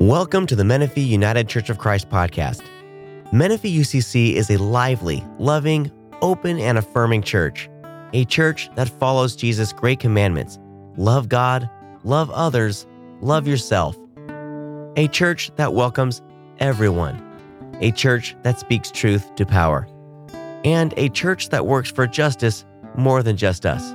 Welcome to the Menifee United Church of Christ podcast. Menifee UCC is a lively, loving, open, and affirming church. A church that follows Jesus' great commandments love God, love others, love yourself. A church that welcomes everyone. A church that speaks truth to power. And a church that works for justice more than just us.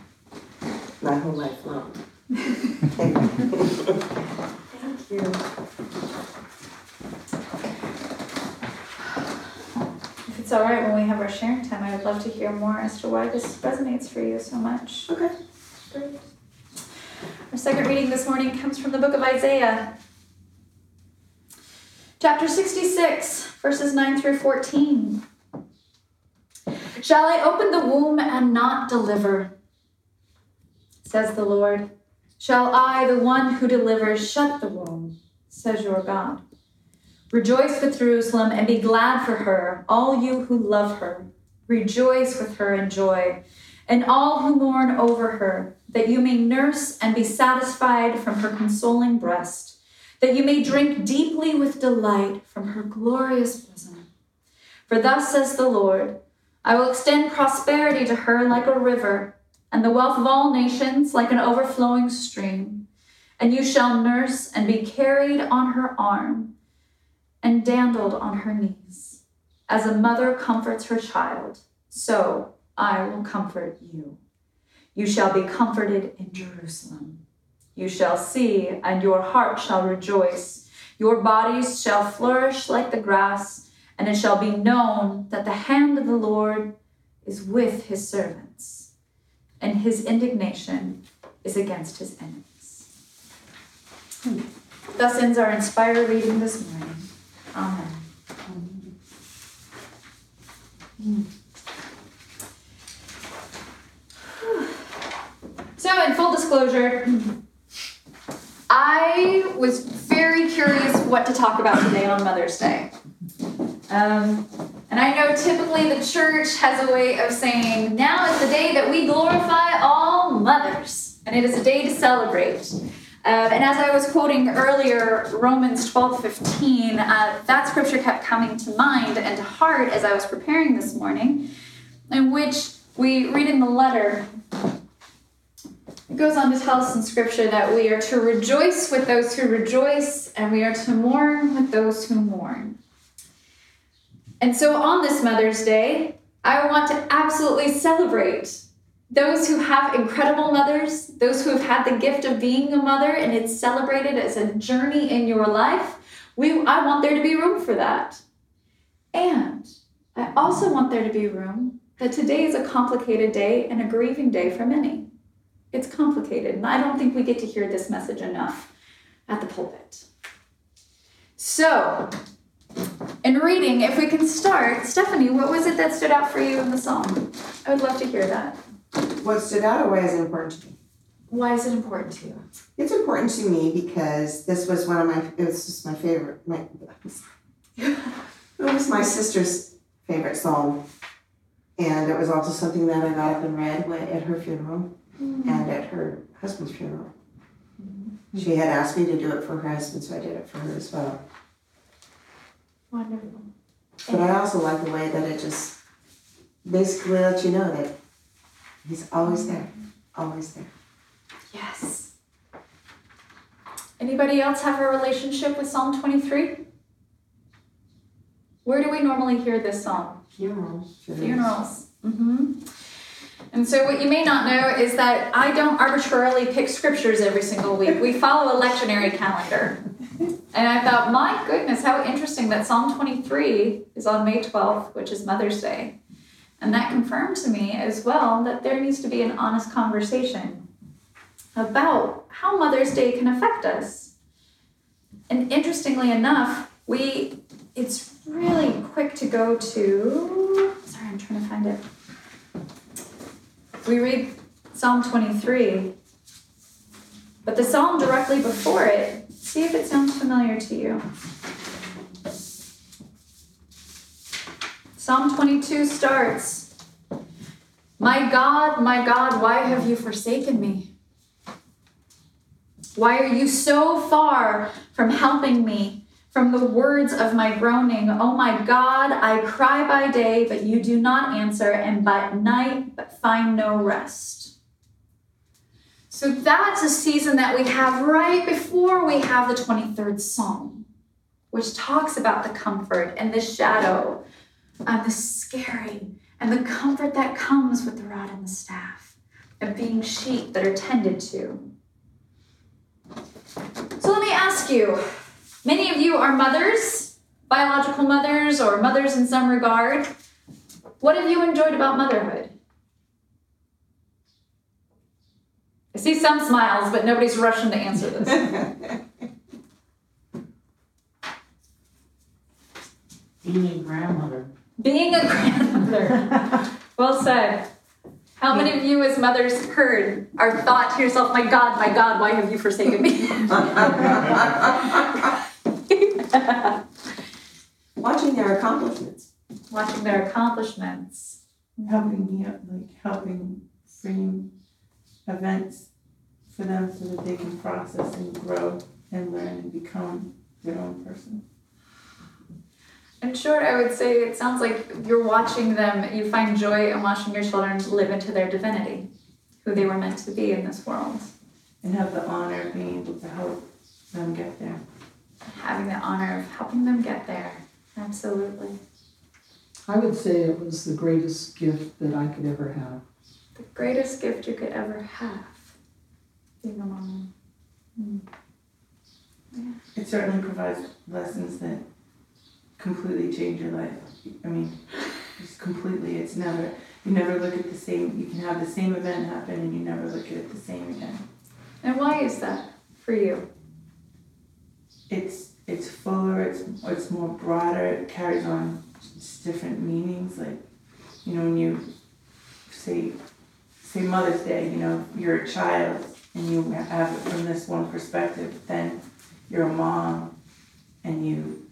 My whole life long. Thank you. If it's all right when we have our sharing time, I would love to hear more as to why this resonates for you so much. Okay. Great. Our second reading this morning comes from the book of Isaiah, chapter 66, verses 9 through 14. Shall I open the womb and not deliver? Says the Lord. Shall I, the one who delivers, shut the womb? Says your God. Rejoice with Jerusalem and be glad for her, all you who love her. Rejoice with her in joy, and all who mourn over her, that you may nurse and be satisfied from her consoling breast, that you may drink deeply with delight from her glorious bosom. For thus says the Lord I will extend prosperity to her like a river, and the wealth of all nations like an overflowing stream. And you shall nurse and be carried on her arm and dandled on her knees. As a mother comforts her child, so I will comfort you. You shall be comforted in Jerusalem. You shall see, and your heart shall rejoice. Your bodies shall flourish like the grass, and it shall be known that the hand of the Lord is with his servants, and his indignation is against his enemies. Thus ends our inspired reading this morning. Amen. Mm. So, in full disclosure, I was very curious what to talk about today on Mother's Day. Um, and I know typically the church has a way of saying, now is the day that we glorify all mothers, and it is a day to celebrate. Uh, and as I was quoting earlier, Romans 12 15, uh, that scripture kept coming to mind and to heart as I was preparing this morning, in which we read in the letter, it goes on to tell us in scripture that we are to rejoice with those who rejoice, and we are to mourn with those who mourn. And so on this Mother's Day, I want to absolutely celebrate those who have incredible mothers, those who have had the gift of being a mother and it's celebrated as a journey in your life. We, I want there to be room for that. And I also want there to be room that today is a complicated day and a grieving day for many. It's complicated, and I don't think we get to hear this message enough at the pulpit. So, in reading, if we can start, Stephanie, what was it that stood out for you in the psalm? I would love to hear that. What stood out or why is it important to me? Why is it important to you? It's important to me because this was one of my, it was just my favorite, my, it was my sister's favorite psalm. And it was also something that I got up and read when- at her funeral mm-hmm. and at her husband's funeral. She had asked me to do it for her husband, so I did it for her as well. Wonderful. But I also like the way that it just basically lets you know that he's always there, always there. Yes. Anybody else have a relationship with Psalm 23? Where do we normally hear this psalm? Funerals. Funerals. Mm-hmm. And so, what you may not know is that I don't arbitrarily pick scriptures every single week. We follow a lectionary calendar. And I thought, my goodness, how interesting that Psalm 23 is on May 12th, which is Mother's Day. And that confirmed to me as well that there needs to be an honest conversation about how Mother's Day can affect us. And interestingly enough, we it's really quick to go to sorry, I'm trying to find it. We read Psalm 23, but the psalm directly before it, see if it sounds familiar to you. Psalm 22 starts My God, my God, why have you forsaken me? Why are you so far from helping me, from the words of my groaning? Oh my God, I cry by day, but you do not answer, and by night, but find no rest. So that's a season that we have right before we have the 23rd Psalm, which talks about the comfort and the shadow and the scary and the comfort that comes with the rod and the staff of being sheep that are tended to. So let me ask you many of you are mothers, biological mothers, or mothers in some regard. What have you enjoyed about motherhood? I see some smiles, but nobody's rushing to answer this. Being a grandmother. Being a grandmother. well said. How many of you, as mothers, heard or thought to yourself, My God, my God, why have you forsaken me? Watching their accomplishments. Watching their accomplishments. helping me up, like helping frame events for them so that they can process and grow and learn and become their own person. In short, I would say it sounds like you're watching them, you find joy in watching your children live into their divinity, who they were meant to be in this world. And have the honor of being able to help them get there. Having the honor of helping them get there. Absolutely. I would say it was the greatest gift that I could ever have. The greatest gift you could ever have. Being a mom. It certainly provides lessons that completely change your life. I mean, just completely. It's never, you never look at the same, you can have the same event happen and you never look at it the same again. And why is that for you? it's it's fuller, it's it's more broader, it carries on different meanings. Like, you know, when you say say Mother's Day, you know, you're a child and you have it from this one perspective, then you're a mom and you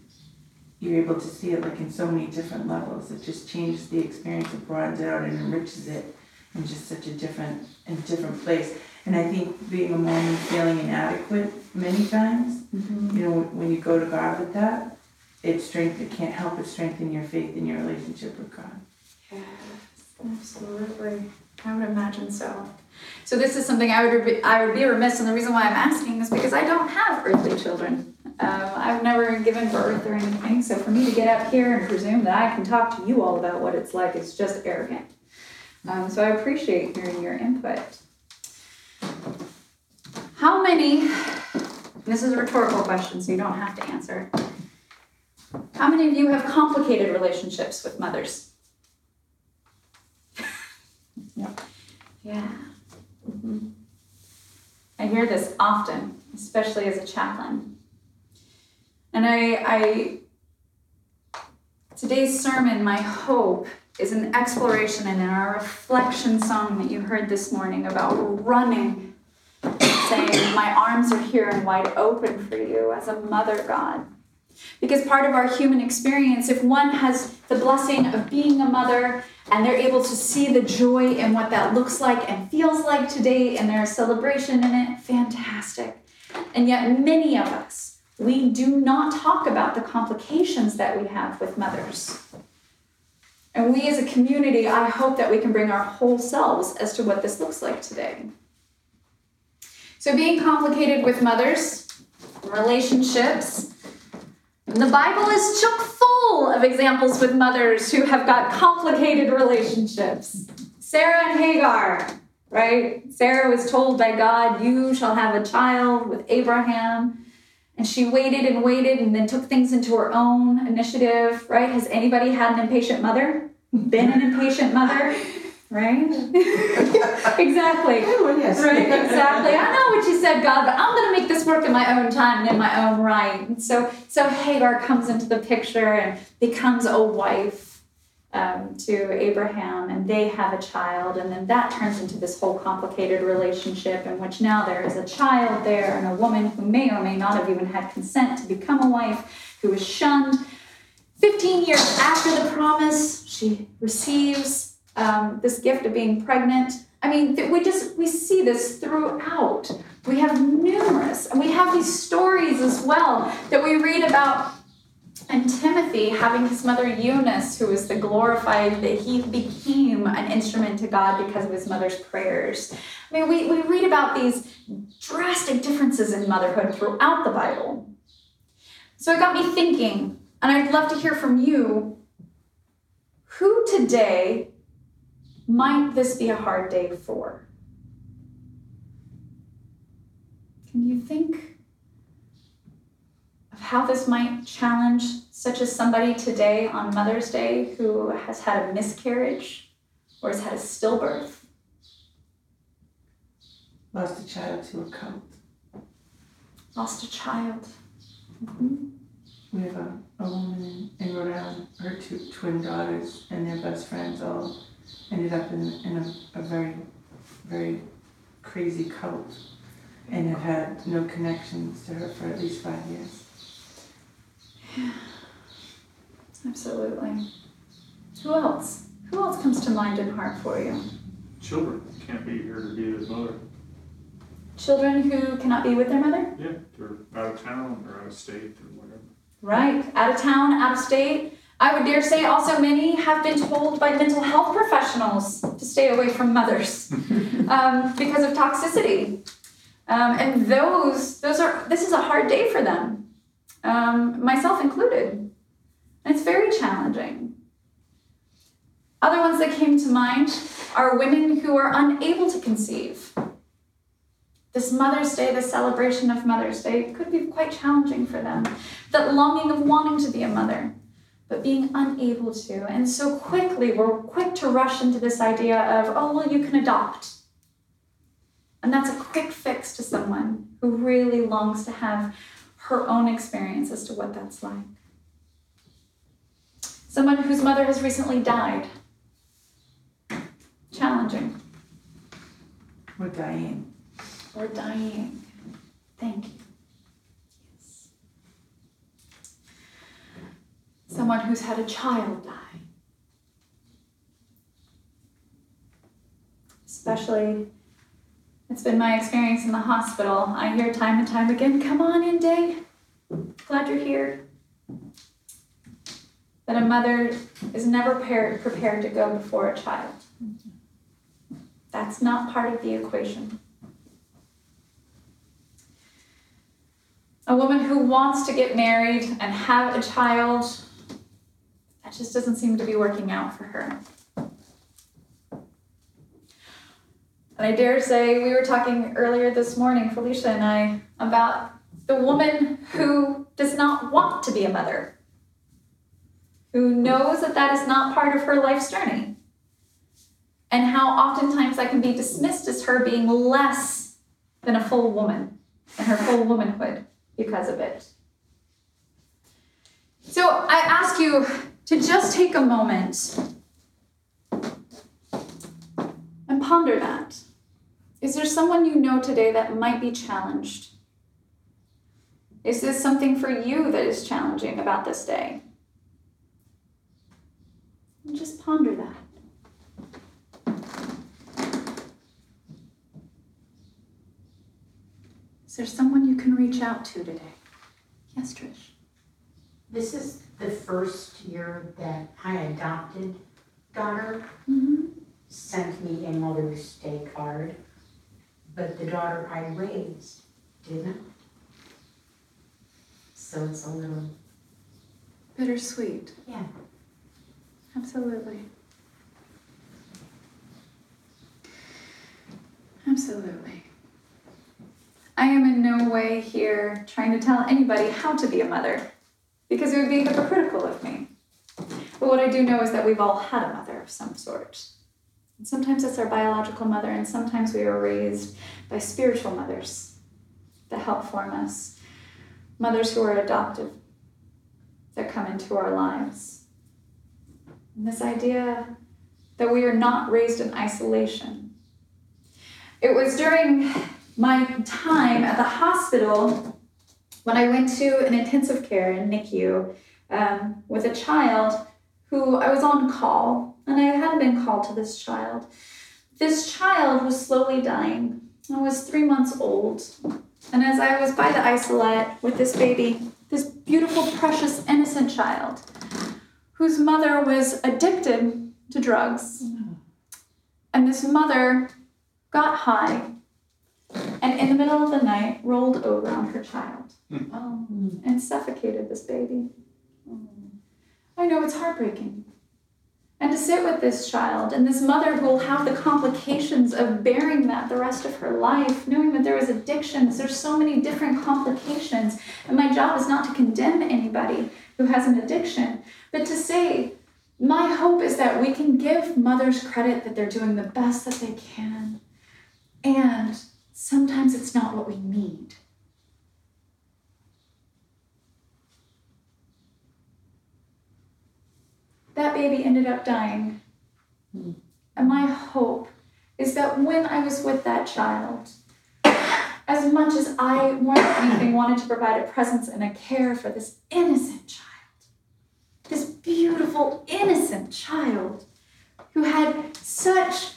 you're able to see it like in so many different levels. It just changes the experience, it broadens it out and enriches it in just such a different in a different place. And I think being a mom and feeling inadequate many times, mm-hmm. you know, when you go to God with that, it strength it can't help but strengthen your faith in your relationship with God. Yes, absolutely. I would imagine so. So this is something I would be, I would be remiss, and the reason why I'm asking is because I don't have earthly children. Um, I've never given birth or anything, so for me to get up here and presume that I can talk to you all about what it's like is just arrogant. Um, so I appreciate hearing your input. How many? This is a rhetorical question, so you don't have to answer. How many of you have complicated relationships with mothers? Yep. Yeah. Mhm. I hear this often, especially as a chaplain. And I, I, today's sermon, my hope is an exploration and in our reflection song that you heard this morning about running, saying, My arms are here and wide open for you as a mother, God. Because part of our human experience, if one has the blessing of being a mother and they're able to see the joy in what that looks like and feels like today and there's celebration in it, fantastic. And yet, many of us, we do not talk about the complications that we have with mothers. And we as a community, I hope that we can bring our whole selves as to what this looks like today. So, being complicated with mothers, relationships, the Bible is chock full of examples with mothers who have got complicated relationships. Sarah and Hagar, right? Sarah was told by God, You shall have a child with Abraham. And she waited and waited and then took things into her own initiative, right? Has anybody had an impatient mother? Been an impatient mother? Right? exactly. Oh, yes. Right, exactly. I know what you said, God, but I'm going to make this work in my own time and in my own right. And so, so Hagar comes into the picture and becomes a wife um, to Abraham, and they have a child, and then that turns into this whole complicated relationship in which now there is a child there and a woman who may or may not have even had consent to become a wife, who is shunned. 15 years after the promise, she receives um, this gift of being pregnant. I mean, th- we just we see this throughout. We have numerous, and we have these stories as well that we read about. And Timothy having his mother Eunice, who was the glorified, that he became an instrument to God because of his mother's prayers. I mean, we, we read about these drastic differences in motherhood throughout the Bible. So it got me thinking, and I'd love to hear from you who today might this be a hard day for? Can you think of how this might challenge such as somebody today on Mother's Day who has had a miscarriage or has had a stillbirth? Lost a child to a cult. Lost a child. Mm-hmm. We have a, a woman in, in Rhode Island, her two twin daughters and their best friends all ended up in, in a, a very, very crazy cult and have had no connections to her for at least five years. Absolutely. Who else? Who else comes to mind and heart for you? Children can't be here to be with mother. Children who cannot be with their mother? Yeah, they're out of town or out of state or whatever. Right, out of town, out of state. I would dare say also many have been told by mental health professionals to stay away from mothers um, because of toxicity. Um, and those, those are, this is a hard day for them, um, myself included. And it's very challenging. Other ones that came to mind are women who are unable to conceive. This Mother's Day, the celebration of Mother's Day, could be quite challenging for them. That longing of wanting to be a mother, but being unable to. And so quickly, we're quick to rush into this idea of, oh, well, you can adopt. And that's a quick fix to someone who really longs to have her own experience as to what that's like. Someone whose mother has recently died. Challenging. We're dying. We're dying. Thank you. Someone who's had a child die. Especially, it's been my experience in the hospital. I hear time and time again, come on in, Day. Glad you're here. That a mother is never prepared, to go before a child. That's not part of the equation. a woman who wants to get married and have a child, that just doesn't seem to be working out for her. And I dare say, we were talking earlier this morning, Felicia and I, about the woman who does not want to be a mother, who knows that that is not part of her life's journey, and how oftentimes that can be dismissed as her being less than a full woman and her full womanhood because of it. So I ask you to just take a moment and ponder that. Is there someone you know today that might be challenged? Is this something for you that is challenging about this day? And just ponder that. Is there someone you can reach out to today? Yes, Trish. This is the first year that I adopted daughter Mm-hmm. sent me a Mother's Day card, but the daughter I raised didn't. So it's a little, Bittersweet. yeah, Absolutely. Absolutely. I am in no way here trying to tell anybody how to be a mother because it would be hypocritical of me. But what I do know is that we've all had a mother of some sort. And sometimes it's our biological mother, and sometimes we are raised by spiritual mothers that help form us. Mothers who are adoptive that come into our lives. And this idea that we are not raised in isolation. It was during my time at the hospital when I went to an intensive care in NICU um, with a child who I was on call, and I hadn't been called to this child. This child was slowly dying. I was three months old. And as I was by the isolette with this baby, this beautiful, precious, innocent child, whose mother was addicted to drugs, and this mother got high and in the middle of the night rolled over on her child hmm. Oh, and suffocated this baby. I know it's heartbreaking. And to sit with this child and this mother who will have the complications of bearing that the rest of her life, knowing that there is addictions, there's so many different complications. And my job is not to condemn anybody who has an addiction, but to say, my hope is that we can give mothers credit that they're doing the best that they can. And sometimes it's not what we need. that baby ended up dying. And my hope is that when I was with that child, as much as I more than anything wanted to provide a presence and a care for this innocent child, this beautiful, innocent child who had such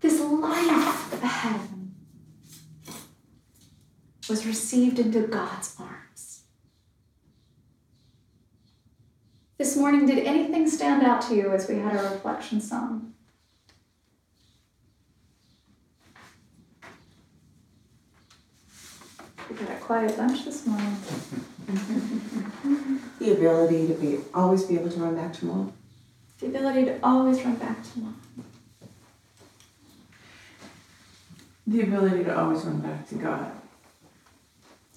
this life ahead of him, was received into God's arms. This morning, did anything stand out to you as we had our reflection song? We got a quiet bunch this morning. The ability to be, always be able to run back to mom. The ability to always run back to mom. The ability to always run back to God.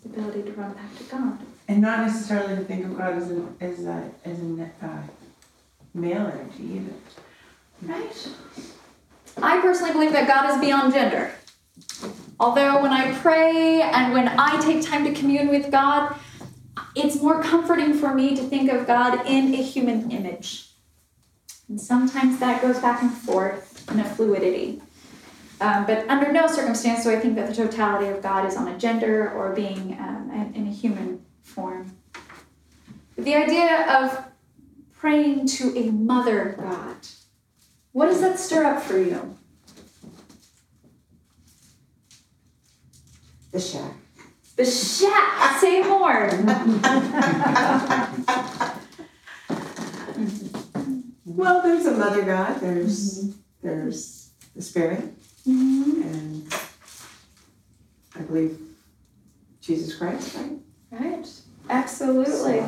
The ability to run back to God. And not necessarily to think of God as a, as a, as a uh, male energy either. Right? I personally believe that God is beyond gender. Although when I pray and when I take time to commune with God, it's more comforting for me to think of God in a human image. And sometimes that goes back and forth in a fluidity. Um, but under no circumstance do I think that the totality of God is on a gender or being um, in, a human form. But the idea of praying to a mother God, what does that stir up for you? The shack. The shack. Say more. Well, there's a mother God, there's, there's the spirit, Mm-hmm. and I believe Jesus Christ, right? Right. Absolutely.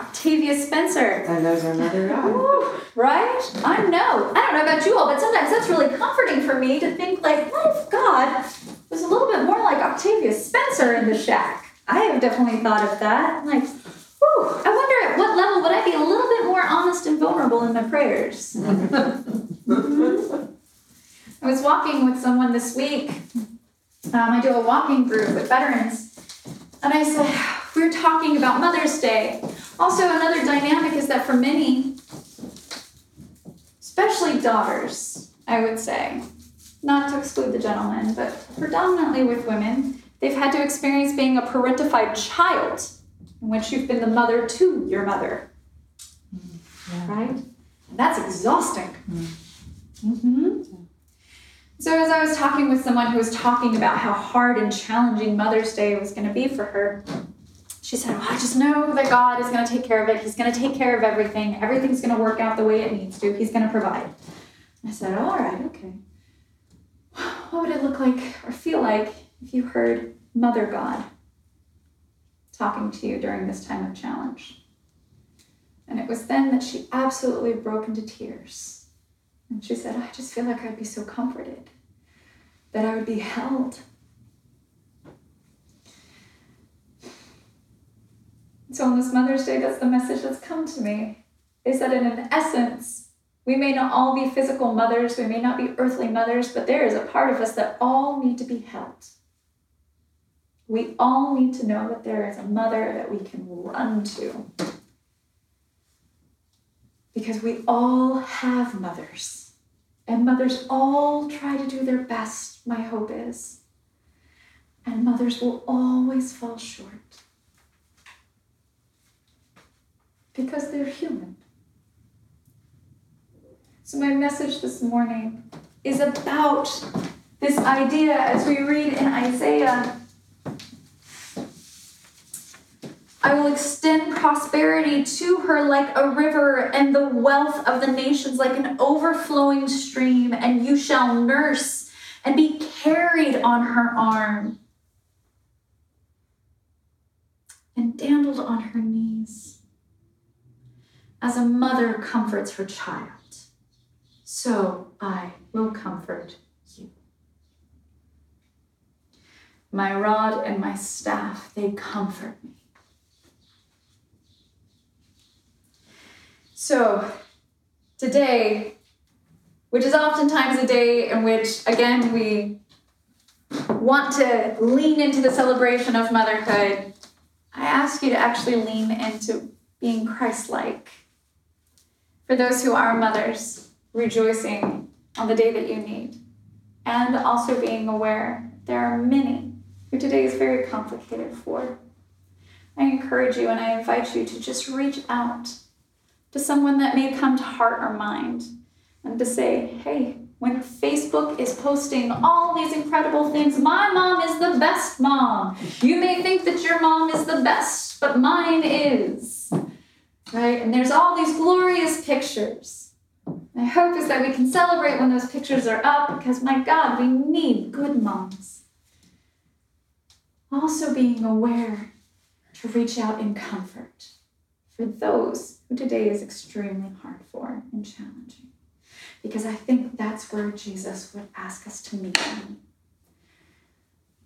Octavia Spencer. And there's our mother God. Right? I know. I don't know about you all, but sometimes that's really comforting for me to think like, what if God was a little bit more like Octavia Spencer in the shack? I have definitely thought of that. Like, whew, I wonder at what level would I be a little bit more honest and vulnerable in my prayers? Mm-hmm. I was walking with someone this week. Um, I do a walking group with veterans. And I said, we were talking about Mother's Day. Also, another dynamic is that for many, especially daughters, I would say, not to exclude the gentlemen, but predominantly with women, they've had to experience being a parentified child in which you've been the mother to your mother. Right? And that's exhausting. hmm So, as I was talking with someone who was talking about how hard and challenging Mother's Day was going to be for her, she said, Well, I just know that God is going to take care of it. He's going to take care of everything. Everything's going to work out the way it needs to. He's going to provide. I said, oh, All right, okay. What would it look like or feel like if you heard Mother God talking to you during this time of challenge? And it was then that she absolutely broke into tears. And she said, I just feel like I'd be so comforted, that I would be held. So on this Mother's Day, that's the message that's come to me is that in an essence, We may not all be physical mothers, we may not be earthly mothers, but there is a part of us that all need to be held. We all need to know that there is a mother that we can run to. Because we all have mothers. And mothers all try to do their best, my hope is. And mothers will always fall short. Because they're human. So, my message this morning is about this idea as we read in Isaiah I will extend prosperity to her like a river, and the wealth of the nations like an overflowing stream, and you shall nurse and be carried on her arm and dandled on her knees. As a mother comforts her child, so I will comfort you. My rod and my staff, they comfort me. So, today, which is oftentimes a day in which, again, we want to lean into the celebration of motherhood, I ask you to actually lean into being Christ like. For those who are mothers, rejoicing on the day that you need, and also being aware there are many who today is very complicated for. I encourage you and I invite you to just reach out to someone that may come to heart or mind and to say, hey, when Facebook is posting all these incredible things, my mom is the best mom. You may think that your mom is the best, but mine is. Right? And there's all these glorious pictures. My hope is that we can celebrate when those pictures are up because, my God, we need good moms. Also, being aware to reach out in comfort for those who today is extremely hard for and challenging. Because I think that's where Jesus would ask us to meet him.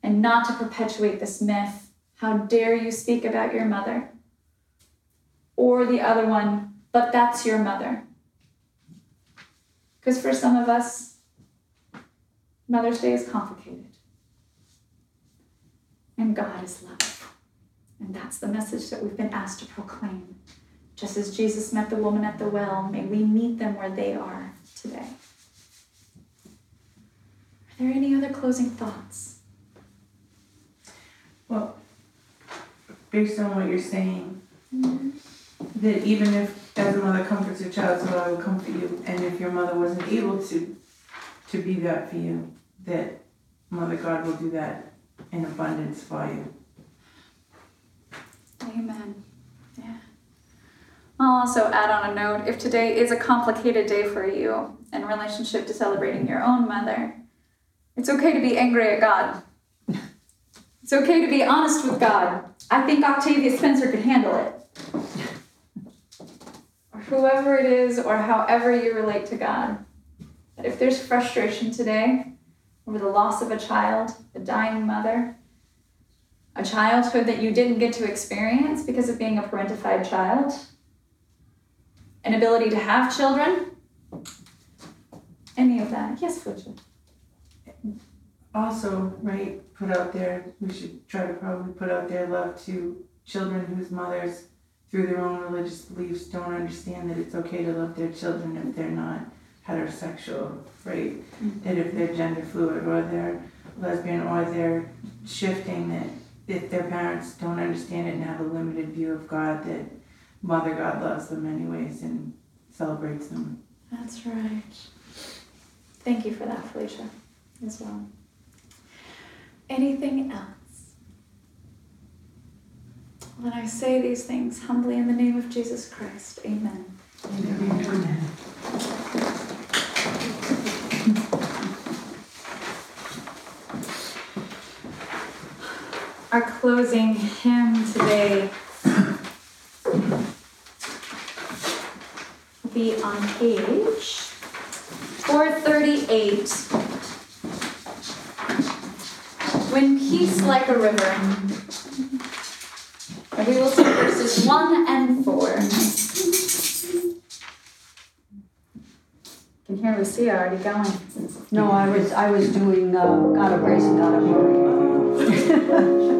And not to perpetuate this myth how dare you speak about your mother? Or the other one, but that's your mother. Because for some of us, Mother's Day is complicated. And God is love. And that's the message that we've been asked to proclaim. Just as Jesus met the woman at the well, may we meet them where they are today. Are there any other closing thoughts? Well, based on what you're saying, mm-hmm. that even if as a mother comforts her child, so I will comfort you, and if your mother wasn't able to to be that for you, that Mother God will do that in abundance for you. Amen. Yeah. I'll also add on a note if today is a complicated day for you in relationship to celebrating your own mother, it's okay to be angry at God. It's okay to be honest with God. I think Octavia Spencer could handle it. Or whoever it is, or however you relate to God. That if there's frustration today over the loss of a child, a dying mother, a childhood that you didn't get to experience because of being a parentified child, an ability to have children, any of that. Yes, Felicia. Also, right, put out there, we should try to probably put out there love to children whose mothers, through their own religious beliefs, don't understand that it's okay to love their children if they're not heterosexual, right? Mm-hmm. That if they're gender fluid or they're lesbian or they're shifting, that if their parents don't understand it and have a limited view of God, that Mother God loves them anyways and celebrates them. That's right. Thank you for that, Felicia, as well. Anything else? When I say these things humbly in the name of Jesus Christ, amen. Our closing hymn today will be on page 438. When peace like a river. And we will see verses 1 and 4. You can hear Lucia already going. No, I was, I was doing, uh, God of grace and God of glory.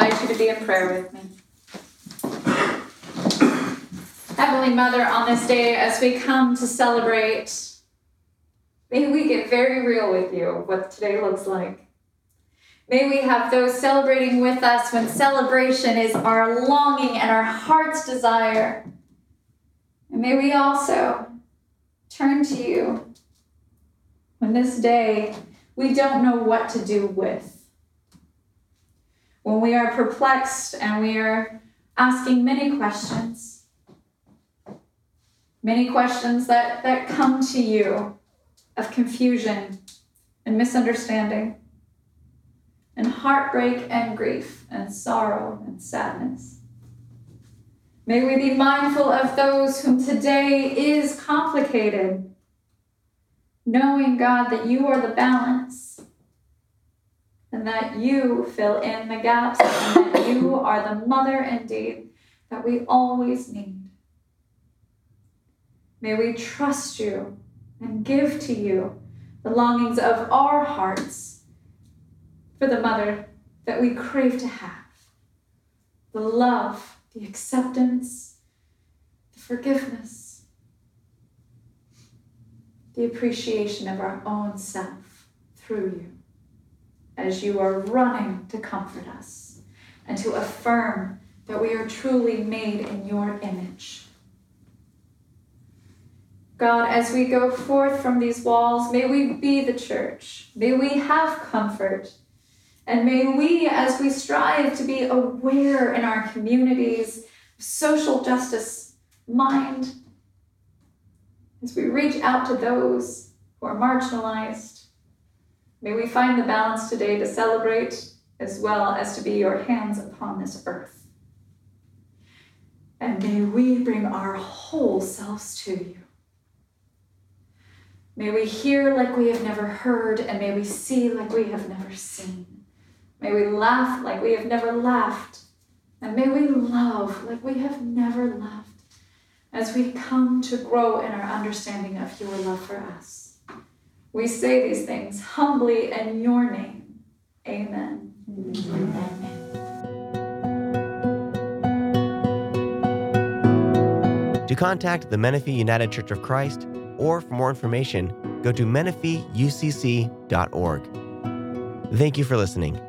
invite you to be in prayer with me. Heavenly Mother, on this day, as we come to celebrate, may we get very real with you what today looks like. May we have those celebrating with us when celebration is our longing and our heart's desire. And may we also turn to you when this day we don't know what to do with when we are perplexed and we are asking many questions, many questions that, that come to you of confusion and misunderstanding, and heartbreak and grief and sorrow and sadness. May we be mindful of those whom today is complicated, knowing, God, that you are the balance and that you fill in the gaps, and that you are the mother indeed that we always need. May we trust you and give to you the longings of our hearts for the mother that we crave to have the love, the acceptance, the forgiveness, the appreciation of our own self through you as you are running to comfort us and to affirm that we are truly made in your image. God, as we go forth from these walls, may we be the church. May we have comfort. And may we, as we strive to be aware in our communities, social justice mind, as we reach out to those who are marginalized, may we find the balance today to celebrate as well as to be your hands upon this earth. And may we bring our whole selves to you. May we hear like we have never heard, and may we see like we have never seen. May we laugh like we have never laughed, and may we love like we have never loved as we come to grow in our understanding of your love for us. We say these things humbly in your name. Amen. To contact the Menifee United Church of Christ or for more information, go to menifeeucc.org. Thank you for listening.